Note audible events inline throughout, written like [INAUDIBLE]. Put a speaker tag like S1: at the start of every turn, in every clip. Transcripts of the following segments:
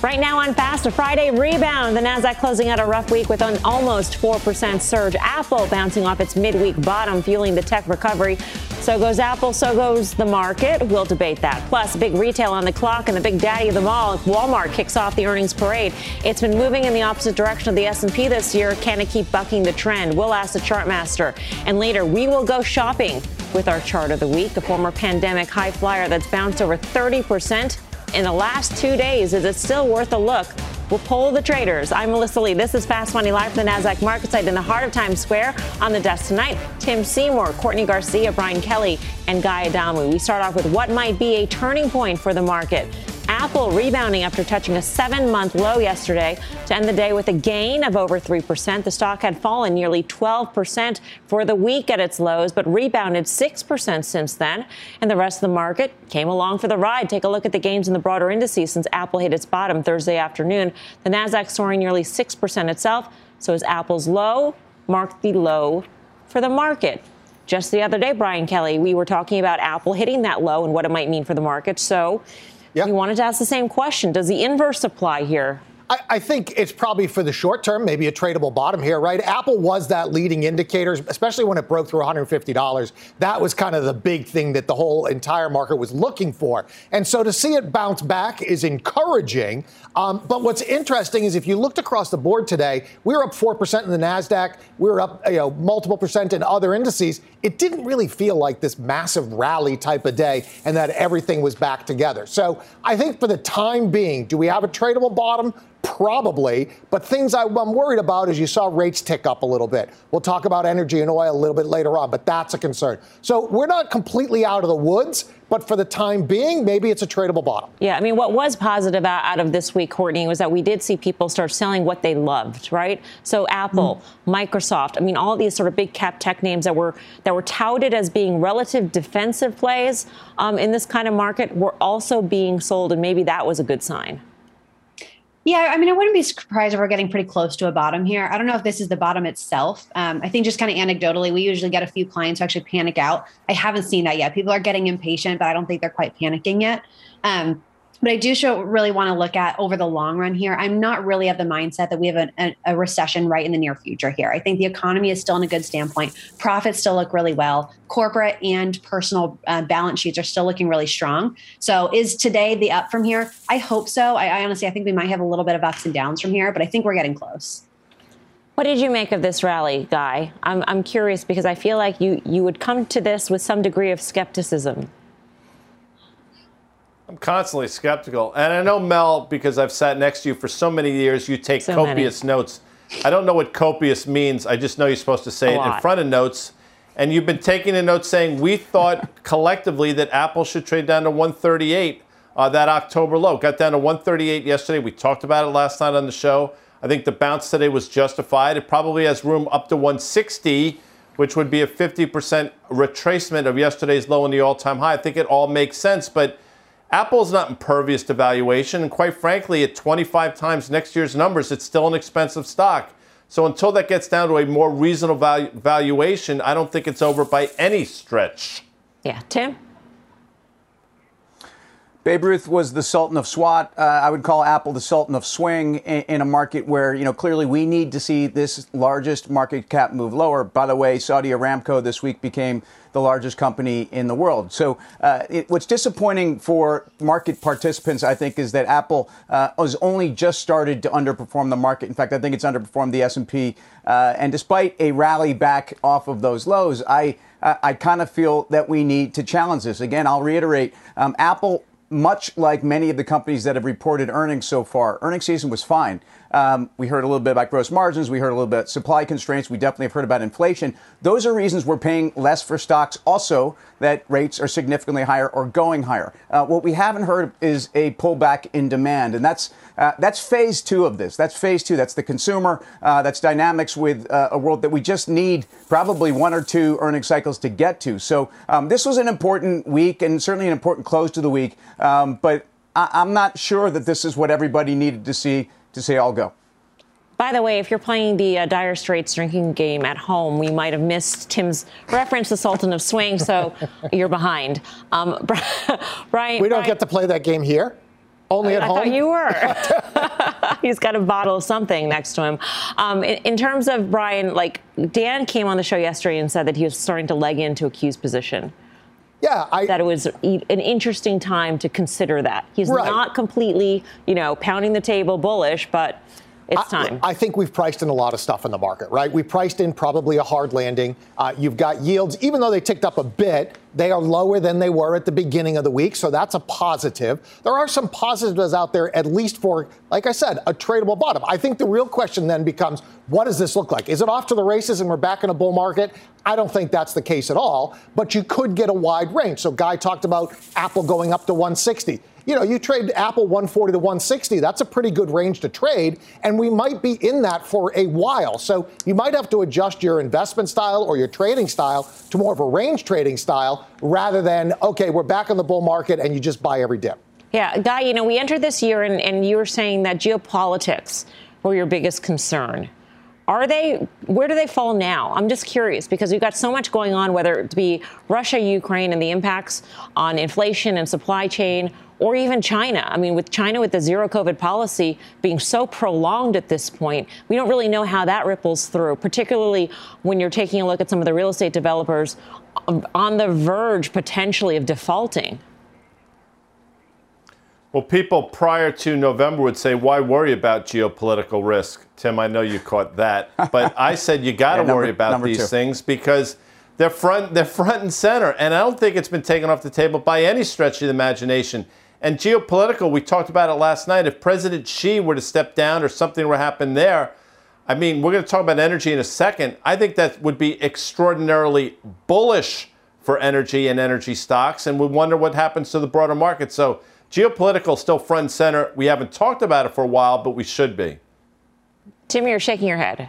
S1: Right now on Fast, a Friday rebound. The Nasdaq closing out a rough week with an almost 4% surge. Apple bouncing off its midweek bottom, fueling the tech recovery. So goes Apple, so goes the market. We'll debate that. Plus, big retail on the clock and the big daddy of them all, Walmart kicks off the earnings parade. It's been moving in the opposite direction of the S&P this year. Can it keep bucking the trend? We'll ask the chart master. And later, we will go shopping with our chart of the week, a former pandemic high flyer that's bounced over 30 percent in the last two days. Is it still worth a look? We'll poll the traders. I'm Melissa Lee. This is Fast Money live from the NASDAQ market site in the heart of Times Square. On the desk tonight, Tim Seymour, Courtney Garcia, Brian Kelly, and Guy Adami. We start off with what might be a turning point for the market. Apple rebounding after touching a seven month low yesterday to end the day with a gain of over 3%. The stock had fallen nearly 12% for the week at its lows, but rebounded 6% since then. And the rest of the market came along for the ride. Take a look at the gains in the broader indices since Apple hit its bottom Thursday afternoon. The Nasdaq soaring nearly 6% itself. So as Apple's low marked the low for the market. Just the other day, Brian Kelly, we were talking about Apple hitting that low and what it might mean for the market. So we wanted to ask the same question. Does the inverse apply here?
S2: I, I, think it's probably for the short term, maybe a tradable bottom here, right? Apple was that leading indicator, especially when it broke through $150. That was kind of the big thing that the whole entire market was looking for. And so to see it bounce back is encouraging. Um, but what's interesting is if you looked across the board today, we were up 4% in the NASDAQ, we were up you know, multiple percent in other indices. It didn't really feel like this massive rally type of day and that everything was back together. So I think for the time being, do we have a tradable bottom? Probably, but things I'm worried about is you saw rates tick up a little bit. We'll talk about energy and oil a little bit later on, but that's a concern. So we're not completely out of the woods, but for the time being, maybe it's a tradable bottom.
S1: Yeah, I mean, what was positive out of this week, Courtney, was that we did see people start selling what they loved, right? So Apple, mm. Microsoft, I mean, all these sort of big cap tech names that were that were touted as being relative defensive plays um, in this kind of market were also being sold, and maybe that was a good sign.
S3: Yeah, I mean, I wouldn't be surprised if we're getting pretty close to a bottom here. I don't know if this is the bottom itself. Um, I think just kind of anecdotally, we usually get a few clients who actually panic out. I haven't seen that yet. People are getting impatient, but I don't think they're quite panicking yet. Um, but I do show, really want to look at over the long run here. I'm not really of the mindset that we have a, a, a, recession right in the near future here. I think the economy is still in a good standpoint. Profits still look really well. Corporate and personal uh, balance sheets are still looking really strong. So, is today the up from here? I hope so. I, I honestly, I think we might have a little bit of ups and downs from here, but I think we're getting close.
S1: What did you make of this rally, Guy? I'm, I'm curious because I feel like you, you would come to this with some degree of skepticism.
S4: I'm constantly skeptical. And I know, Mel, because I've sat next to you for so many years, you take so copious many. notes. I don't know what copious means. I just know you're supposed to say a it lot. in front of notes. And you've been taking a note saying we thought [LAUGHS] collectively that Apple should trade down to 138, uh, that October low. Got down to 138 yesterday. We talked about it last night on the show. I think the bounce today was justified. It probably has room up to 160, which would be a 50% retracement of yesterday's low and the all time high. I think it all makes sense. But Apple's not impervious to valuation, and quite frankly, at 25 times next year's numbers, it's still an expensive stock. So until that gets down to a more reasonable valu- valuation, I don't think it's over by any stretch.
S1: Yeah, Tim?
S5: Babe Ruth was the Sultan of SWAT. Uh, I would call Apple the Sultan of Swing in, in, a market where, you know, clearly we need to see this largest market cap move lower. By the way, Saudi Aramco this week became the largest company in the world. So, uh, it, what's disappointing for market participants, I think, is that Apple uh, has only just started to underperform the market. In fact, I think it's underperformed the S&P. Uh, and despite a rally back off of those lows, I I kind of feel that we need to challenge this. Again, I'll reiterate: um, Apple much like many of the companies that have reported earnings so far, earnings season was fine. Um, we heard a little bit about gross margins. We heard a little bit about supply constraints. We definitely have heard about inflation. Those are reasons we're paying less for stocks. Also, that rates are significantly higher or going higher. Uh, what we haven't heard is a pullback in demand, and that's uh, that's phase two of this. That's phase two. That's the consumer. Uh, that's dynamics with uh, a world that we just need probably one or two earning cycles to get to. So um, this was an important week and certainly an important close to the week. Um, but I- I'm not sure that this is what everybody needed to see to say I'll go.
S1: By the way, if you're playing the uh, Dire Straits drinking game at home, we might have missed Tim's reference to Sultan of Swing, so [LAUGHS] you're behind. Um, [LAUGHS]
S2: Brian, we don't Brian, get to play that game here. Only at
S1: I
S2: home.
S1: thought you were. [LAUGHS] He's got a bottle of something next to him. Um, in, in, terms of Brian, like Dan came on the show yesterday and said that he was starting to leg into a Q's position.
S2: Yeah,
S1: I, that it was an interesting time to consider that. He's right. not completely, you know, pounding the table bullish, but it's time.
S2: I, I, think we've priced in a lot of stuff in the market, right? We priced in probably a hard landing. Uh, you've got yields, even though they ticked up a bit, they are lower than they were at the beginning of the week, so that's a positive. There are some positives out there, at least for, like I said, a tradable bottom. I think the real question then becomes what does this look like? Is it off to the races and we're back in a bull market? I don't think that's the case at all, but you could get a wide range. So, Guy talked about Apple going up to 160 you know, you trade Apple 140 to 160. That's a pretty good range to trade, and we might be in that for a while. So you might have to adjust your investment style or your trading style to more of a range trading style rather than, okay, we're back in the bull market and you just buy every dip.
S1: Yeah, Guy, you know, we entered this year and, and you were saying that geopolitics were your biggest concern. Are they, where do they fall now? I'm just curious because we've got so much going on, whether it be Russia, Ukraine, and the impacts on inflation and supply chain, or even China. I mean, with China with the zero COVID policy being so prolonged at this point, we don't really know how that ripples through, particularly when you're taking a look at some of the real estate developers on the verge potentially of defaulting.
S4: Well, people prior to November would say, why worry about geopolitical risk? Tim, I know you caught that. [LAUGHS] But I said you got to yeah, worry about these two. things because they're front, they're front and center. And I don't think it's been taken off the table by any stretch of the imagination. And geopolitical, we talked about it last night. If President Xi were to step down or something were to happen there, I mean, we're going to talk about energy in a second. I think that would be extraordinarily bullish for energy and energy stocks. And we wonder what happens to the broader market. So, Geopolitical still front and center. We haven't talked about it for a while, but we should be.
S1: Tim, you're shaking your head.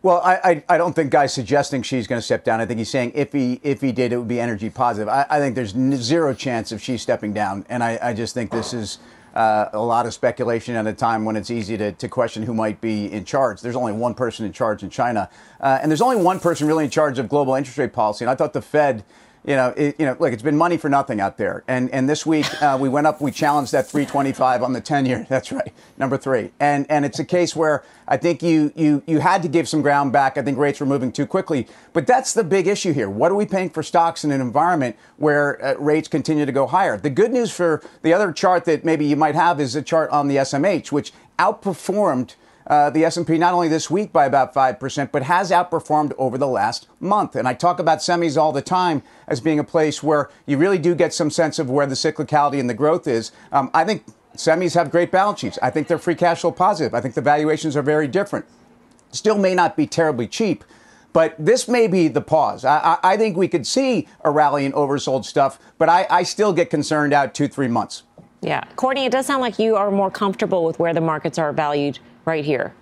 S5: Well, I, I, I, don't think Guy's suggesting Xi's going to step down. I think he's saying if he if he did, it would be energy positive. I, I think there's zero chance of Xi stepping down, and I, I just think this is uh, a lot of speculation at a time when it's easy to, to question who might be in charge. There's only one person in charge in China, uh, and there's only one person really in charge of global interest rate policy. And I thought the Fed you know, it, you know, look, it's been money for nothing out there. And and this week uh, we went up, we challenged that 325 on the 10 year. [LAUGHS] That's right, number three. And and it's a case where I think you you you had to give some ground back. I think rates were moving too quickly. But that's the big issue here. What are we paying for stocks in an environment where uh, rates continue to go higher? The good news for the other chart that maybe you might have is a chart on the SMH, which outperformed uh, the S&P not only this week by about 5%, but has outperformed over the last month. And I talk about semis all the time as being a place where you really do get some sense of where the cyclicality and the growth is. Um, I think semis have great balance sheets. I think they're free cash flow positive. I think the valuations are very different. Still may not be terribly cheap, but this may be the pause. I, I, I think we could see a rally in oversold stuff, but I, I still get concerned out two, three months.
S1: Yeah. Courtney, it does sound like you are more comfortable with where the markets are valued right here.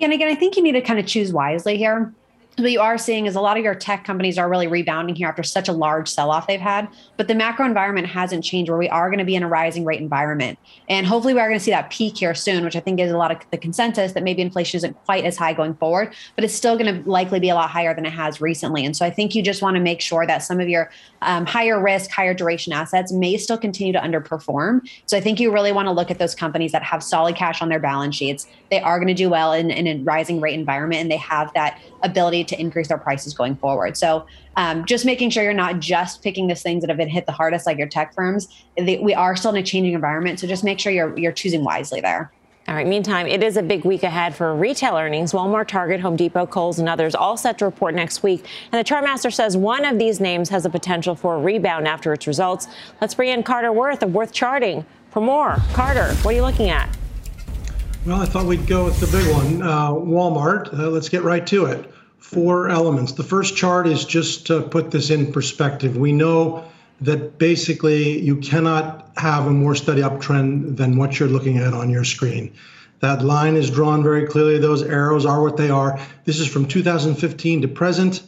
S3: And again, I think you need to kind of choose wisely here what you are seeing is a lot of your tech companies are really rebounding here after such a large sell-off they've had but the macro environment hasn't changed where we are going to be in a rising rate environment. And hopefully we are going to see that peak here soon which i think is a lot of the consensus that maybe inflation isn't quite as high going forward but it's still going to likely be a lot higher than it has recently. And so i think you just want to make sure that some of your um, higher risk higher duration assets may still continue to underperform. So i think you really want to look at those companies that have solid cash on their balance sheets. They are going to do well in, in a rising rate environment and they have that ability to increase their prices going forward. So um, just making sure you're not just picking the things that have been hit the hardest, like your tech firms. They, we are still in a changing environment, so just make sure you're you're choosing wisely there.
S1: All right, meantime, it is a big week ahead for retail earnings. Walmart, Target, Home Depot, Kohl's, and others all set to report next week. And the Chartmaster says one of these names has the potential for a rebound after its results. Let's bring in Carter Worth of Worth Charting for more. Carter, what are you looking at?
S6: Well, I thought we'd go with the big one uh, Walmart. Uh, let's get right to it. Four elements. The first chart is just to put this in perspective. We know that basically you cannot have a more steady uptrend than what you're looking at on your screen. That line is drawn very clearly. Those arrows are what they are. This is from 2015 to present,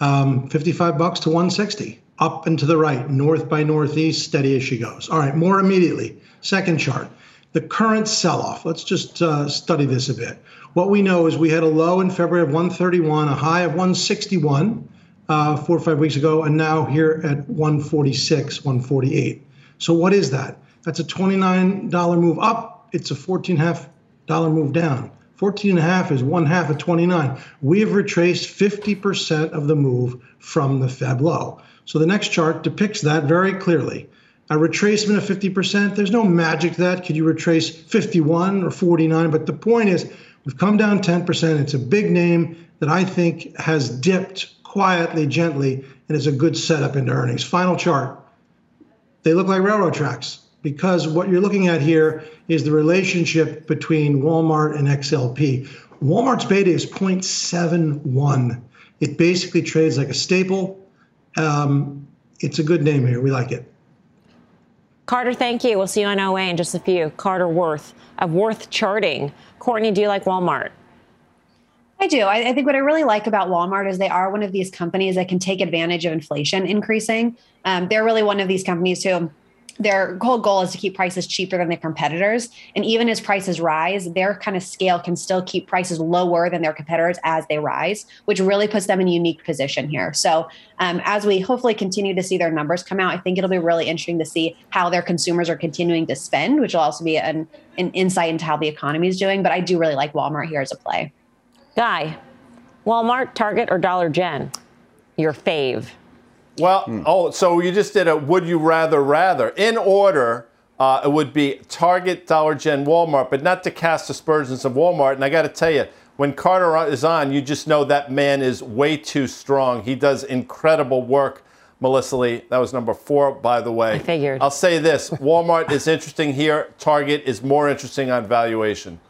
S6: um, 55 bucks to 160, up and to the right, north by northeast, steady as she goes. All right, more immediately. Second chart, the current sell-off. Let's just uh, study this a bit. What we know is we had a low in February of 131, a high of 161 uh, four or five weeks ago, and now here at 146, 148. So what is that? That's a $29 move up. It's a 14 half dollar move down. 14 and a half is one half of 29. We have retraced 50% of the move from the Feb low. So the next chart depicts that very clearly. A retracement of 50%, there's no magic to that. Could you retrace 51 or 49? But the point is, we've come down 10%. It's a big name that I think has dipped quietly, gently, and is a good setup into earnings. Final chart. They look like railroad tracks because what you're looking at here is the relationship between Walmart and XLP. Walmart's beta is 0.71. It basically trades like a staple. Um, it's a good name here. We like it.
S1: Carter, thank you. We'll see you on OA in just a few. Carter Worth of Worth Charting. Courtney, do you like Walmart?
S3: I do. I, I, think what I really like about Walmart is they are one of these companies that can take advantage of inflation increasing. Um, they're really one of these companies who their whole goal is to keep prices cheaper than their competitors. And even as prices rise, their kind of scale can still keep prices lower than their competitors as they rise, which really puts them in a unique position here. So, um, as we hopefully continue to see their numbers come out, I think it'll be really interesting to see how their consumers are continuing to spend, which will also be an, an insight into how the economy is doing. But I do really like Walmart here as a play.
S1: Guy, Walmart, Target, or Dollar Gen? Your fave.
S4: Well, mm. oh, so you just did a would you rather rather. In order, uh, it would be Target, Dollar Gen, Walmart, but not to cast aspersions of Walmart. And I got to tell you, when Carter is on, you just know that man is way too strong. He does incredible work. Melissa Lee, that was number four, by the way.
S1: I figured.
S4: I'll say this Walmart is interesting here, Target is more interesting on valuation.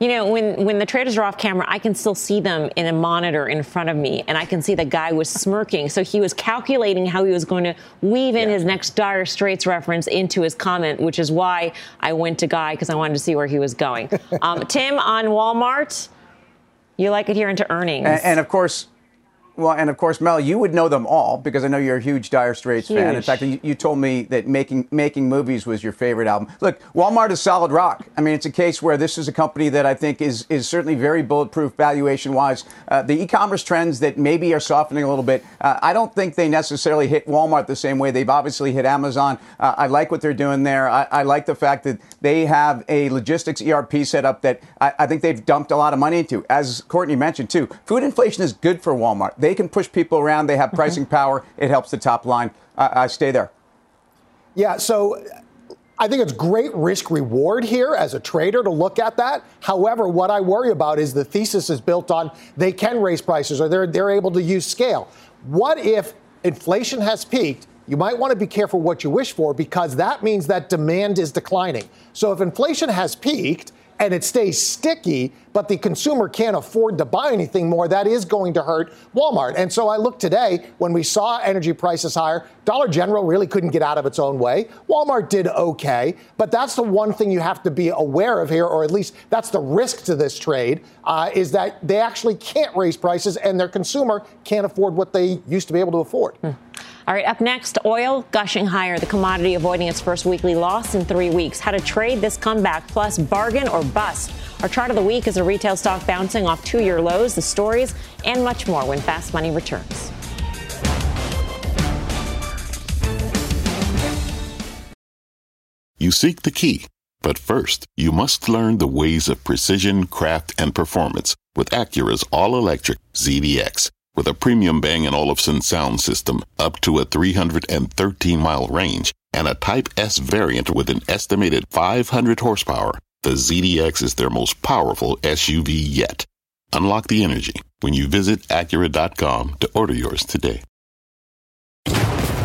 S1: You know, when, when the traders are off camera, I can still see them in a monitor in front of me, and I can see the guy was smirking. So he was calculating how he was going to weave in yeah. his next Dire Straits reference into his comment, which is why I went to Guy because I wanted to see where he was going. [LAUGHS] um, Tim, on Walmart, you like it here into earnings.
S5: and, and of course, well, and of course, Mel, you would know them all because I know you're a huge Dire Straits huge. fan. In fact, you, you, told me that making making movies was your favorite album. Look, Walmart is solid rock. I mean, it's a case where this is a company that I think is is certainly very bulletproof valuation wise. Uh, the e-commerce trends that maybe are softening a little bit. Uh, I don't think they necessarily hit Walmart the same way they've obviously hit Amazon. Uh, I like what they're doing there. I, I, like the fact that they have a logistics ERP setup that I, I think they've dumped a lot of money into. As Courtney mentioned too, food inflation is good for Walmart. They they can push people around. They have pricing mm-hmm. power. It helps the top line. I, I stay there.
S2: Yeah. So I think it's great risk reward here as a trader to look at that. However, what I worry about is the thesis is built on they can raise prices or they're, they're able to use scale. What if inflation has peaked? You might want to be careful what you wish for because that means that demand is declining. So if inflation has peaked, and it stays sticky, but the consumer can't afford to buy anything more, that is going to hurt Walmart. And so I look today when we saw energy prices higher, Dollar General really couldn't get out of its own way. Walmart did okay, but that's the one thing you have to be aware of here, or at least that's the risk to this trade, uh, is that they actually can't raise prices and their consumer can't afford what they used to be able to afford. Hmm.
S1: All right, up next, oil gushing higher, the commodity avoiding its first weekly loss in three weeks. How to trade this comeback, plus bargain or bust. Our chart of the week is a retail stock bouncing off two year lows, the stories, and much more when Fast Money returns.
S7: You seek the key, but first, you must learn the ways of precision, craft, and performance with Acura's all electric ZDX. With a premium Bang & Olufsen sound system up to a 313 mile range and a Type S variant with an estimated 500 horsepower, the ZDX is their most powerful SUV yet. Unlock the energy when you visit Acura.com to order yours today.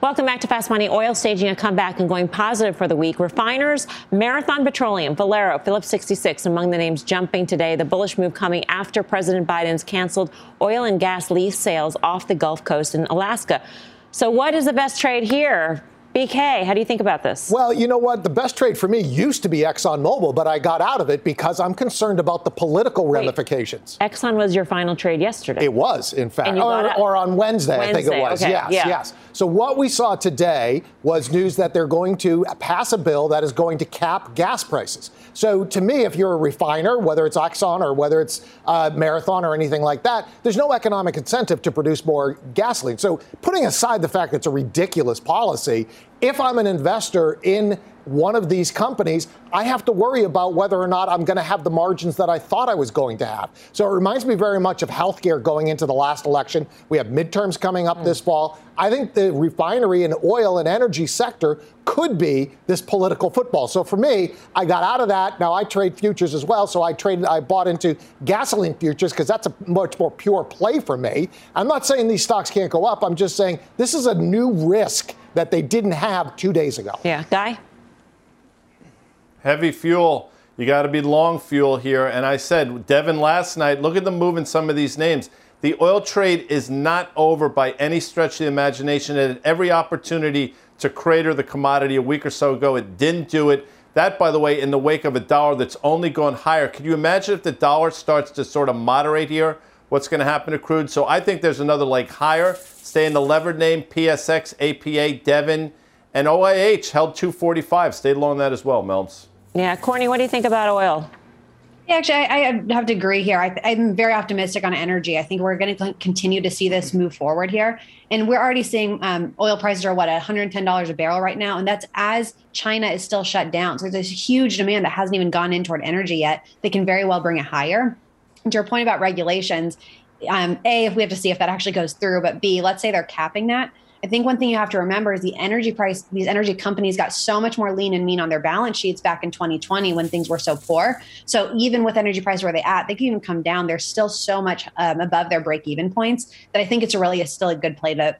S1: Welcome back to Fast Money. Oil staging a comeback and going positive for the week. Refiners, Marathon Petroleum, Valero, Phillips 66 among the names jumping today. The bullish move coming after President Biden's canceled oil and gas lease sales off the Gulf Coast in Alaska. So, what is the best trade here? BK, how do you think about this?
S2: Well, you know what? The best trade for me used to be ExxonMobil, but I got out of it because I'm concerned about the political Wait, ramifications.
S1: Exxon was your final trade yesterday.
S2: It was, in fact, or, or, on Wednesday, Wednesday, I think it was. Okay. Yes, yeah. yes. So what we saw today was news that they're going to pass a bill that is going to cap gas prices. So to me, if you're a refiner, whether it's Exxon or whether it's uh, Marathon or anything like that, there's no economic incentive to produce more gasoline. So putting aside the fact that it's a ridiculous policy, if I'm an investor in one of these companies, I have to worry about whether or not I'm going to have the margins that I thought I was going to have. So it reminds me very much of healthcare going into the last election. We have midterms coming up mm. this fall. I think the refinery and oil and energy sector could be this political football. So for me, I got out of that. Now I trade futures as well. So I traded, I bought into gasoline futures because that's a much more pure play for me. I'm not saying these stocks can't go up. I'm just saying this is a new risk that they didn't have two days ago.
S1: Yeah, Guy?
S4: Heavy fuel. You got to be long fuel here. And I said, Devon, last night, look at the move in some of these names. The oil trade is not over by any stretch of the imagination. Had every opportunity to crater the commodity a week or so ago. It didn't do it. That, by the way, in the wake of a dollar that's only gone higher. Can you imagine if the dollar starts to sort of moderate here? What's going to happen to crude? So I think there's another leg higher. Stay in the levered name, PSX, APA, Devon, and OIH held 245. Stayed along that as well, Melms.
S1: Yeah, Courtney, what do you think about oil?
S3: Yeah, actually, I, I, have to agree here. I, am very optimistic on energy. I think we're going to continue to see this move forward here. And we're already seeing um, oil prices are what, $110 a barrel right now. And that's as China is still shut down. So there's a huge demand that hasn't even gone in toward energy yet They can very well bring it higher. And to your point about regulations, um, A, if we have to see if that actually goes through, but B, let's say they're capping that. I think one thing you have to remember is the energy price, these energy companies got so much more lean and mean on their balance sheets back in 2020 when things were so poor. So even with energy prices where they at, they can even come down. They're still so much um, above their break even points that I think it's really a, still a good play to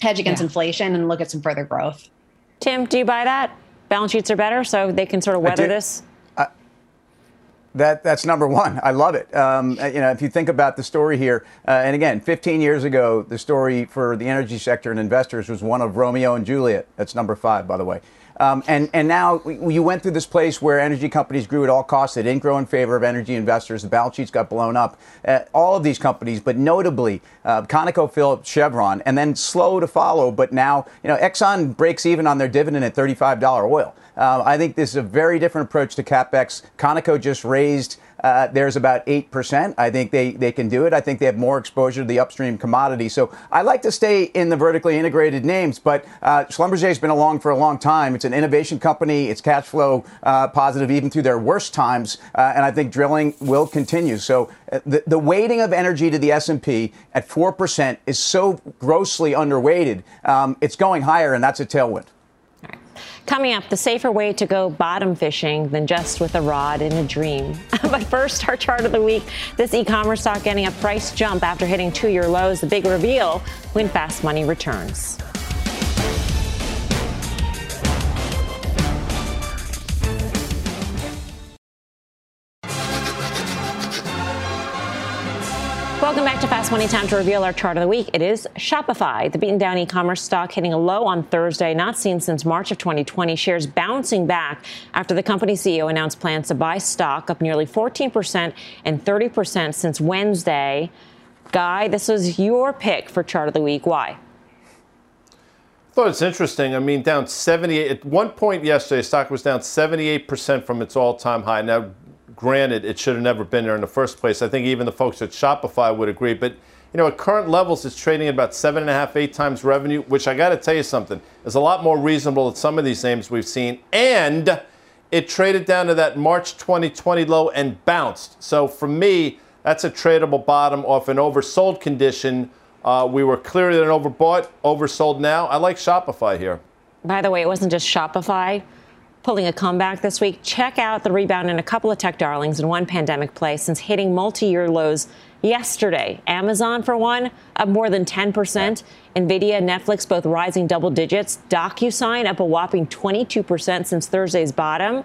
S3: hedge against yeah. inflation and look at some further growth.
S1: Tim, do you buy that? Balance sheets are better, so they can sort of weather this?
S5: That that's number one. I love it. Um, you know, if you think about the story here, uh, and again, 15 years ago, the story for the energy sector and investors was one of Romeo and Juliet. That's number five, by the way. Um, and, and now you went through this place where energy companies grew at all costs. They didn't grow in favor of energy investors. The balance sheets got blown up. Uh, all of these companies, but notably uh, ConocoPhillips, Chevron, and then slow to follow. But now, you know, Exxon breaks even on their dividend at $35 oil. Uh, I think this is a very different approach to capex. Conoco just raised uh, there's about 8%. I think they, they can do it. I think they have more exposure to the upstream commodity. So I like to stay in the vertically integrated names, but uh, Schlumberger has been along for a long time. It's an innovation company. It's cash flow uh, positive even through their worst times. Uh, and I think drilling will continue. So uh, the, the weighting of energy to the S&P at 4% is so grossly underweighted. Um, it's going higher, and that's a tailwind.
S1: Coming up, the safer way to go bottom fishing than just with a rod in a dream. [LAUGHS] but first, our chart of the week this e commerce stock getting a price jump after hitting two year lows. The big reveal when fast money returns. Welcome back to Fast Money. Time to reveal our chart of the week. It is Shopify, the beaten down e commerce stock hitting a low on Thursday, not seen since March of 2020. Shares bouncing back after the company CEO announced plans to buy stock up nearly 14% and 30% since Wednesday. Guy, this was your pick for chart of the week. Why?
S4: I thought it's interesting. I mean, down 78. At one point yesterday, stock was down 78% from its all time high. Now, Granted, it should have never been there in the first place. I think even the folks at Shopify would agree. But You know, at current levels, it's trading at about seven and a half, eight times revenue, which I got to tell you something is a lot more reasonable than some of these names we've seen. And it traded down to that March 2020 low and bounced. So for me, that's a tradable bottom off an oversold condition. Uh, we were clearly an overbought, oversold now. I like Shopify here.
S1: By the way, it wasn't just Shopify pulling a comeback this week. Check out the rebound in a couple of tech darlings in one pandemic play since hitting multi year lows yesterday. Amazon, for one, up more than 10%. Nvidia, Netflix, both rising double digits. DocuSign up a whopping 22% since Thursday's bottom.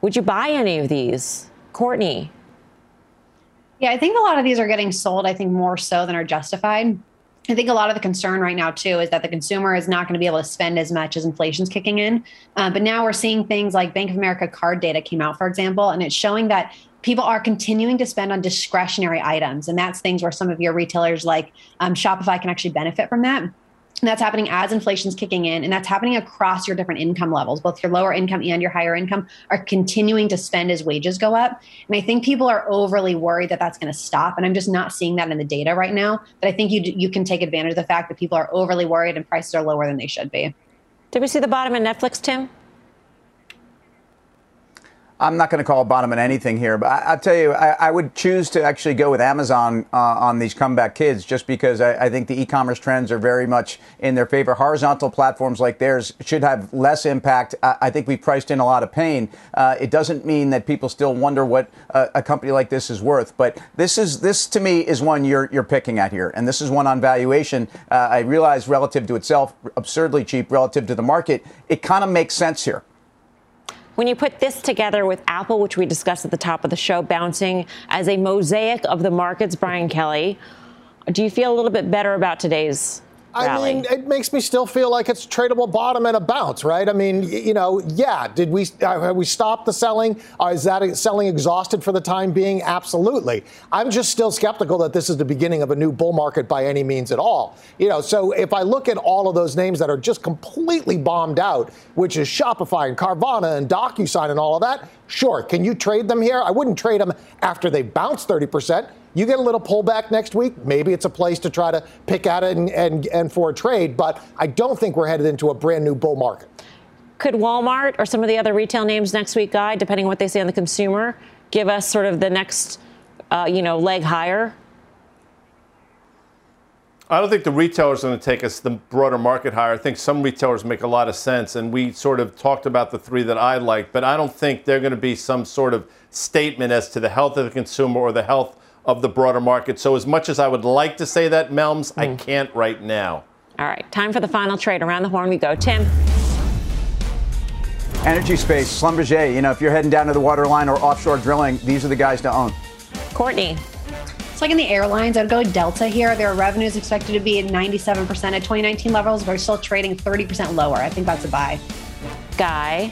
S1: Would you buy any of these? Courtney.
S3: Yeah, I think a lot of these are getting sold, I think more so than are justified. I think a lot of the concern right now too is that the consumer is not going to be able to spend as much as inflation's kicking in. Uh, but now we're seeing things like Bank of America card data came out, for example, and it's showing that people are continuing to spend on discretionary items, and that's things where some of your retailers like um, Shopify can actually benefit from that. And that's happening as inflation's kicking in, and that's happening across your different income levels. Both your lower income and your higher income are continuing to spend as wages go up. And I think people are overly worried that that's going to stop. And I'm just not seeing that in the data right now. But I think you you can take advantage of the fact that people are overly worried and prices are lower than they should be.
S1: Did we see the bottom in Netflix, Tim?
S5: I'm not going to call bottom anything here, but I, will tell you, I, I, would choose to actually go with Amazon uh, on these comeback kids just because I, I think the e commerce trends are very much in their favor. Horizontal platforms like theirs should have less impact. I, I think we priced in a lot of pain. Uh, it doesn't mean that people still wonder what a, a, company like this is worth, but this is this to me is one you're you're picking at here, and this is one on valuation. Uh, I realize relative to itself, absurdly cheap relative to the market. It kind of makes sense here.
S1: When you put this together with Apple, which we discussed at the top of the show, bouncing as a mosaic of the markets, Brian Kelly, do you feel a little bit better about today's
S2: I mean, it makes me still feel like it's tradable bottom and a bounce, right? I mean, you know, yeah. Did we uh, have we stopped the selling? Uh, is that selling exhausted for the time being? Absolutely. I'm just still skeptical that this is the beginning of a new bull market by any means at all. You know, so if I look at all of those names that are just completely bombed out, which is Shopify and Carvana and DocuSign and all of that, sure. Can you trade them here? I wouldn't trade them after they bounce 30 percent. You get a little pullback next week. Maybe it's a place to try to pick it and, and, and for a trade, but I don't think we're headed into a brand new bull market.
S1: Could Walmart or some of the other retail names next week, Guy, depending on what they say on the consumer, give us sort of the next, uh, you know, leg higher?
S4: I don't think the retailers are going to take us the broader market higher. I think some retailers make a lot of sense, and we sort of talked about the three that I like, but I don't think they're going to be some sort of statement as to the health of the consumer or the health of the broader market. So, as much as I would like to say that, Melms, mm. I can't right now.
S1: All right, time for the final trade. Around the horn we go. Tim.
S5: Energy space, Schlumberger. You know, if you're heading down to the waterline or offshore drilling, these are the guys to own.
S1: Courtney.
S3: It's like in the airlines, I'd go Delta here. Their revenue is expected to be at 97% at 2019 levels. They're still trading 30% lower. I think that's a buy.
S1: Guy.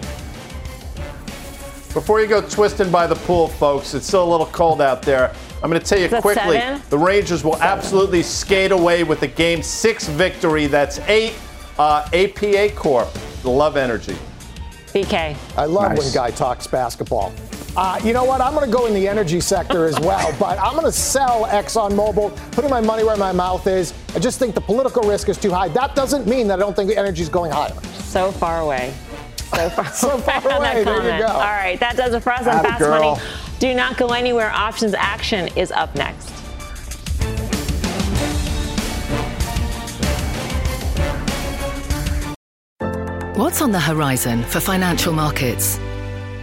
S4: Before you go twisting by the pool, folks, it's still a little cold out there. I'm going to tell you quickly seven? the Rangers will seven. absolutely skate away with the game six victory. That's eight. Uh, APA Corp. Love energy.
S1: BK.
S2: I love nice. when Guy talks basketball. Uh, you know what? I'm going to go in the energy sector as well, [LAUGHS] but I'm going to sell ExxonMobil, putting my money where my mouth is. I just think the political risk is too high. That doesn't mean that I don't think the energy is going higher.
S1: So far away. So far, [LAUGHS]
S2: so far [LAUGHS] away. There you go. All
S1: right, that does it for us on Fast Money. Do not go anywhere. Options action is up next.
S8: What's on the horizon for financial markets?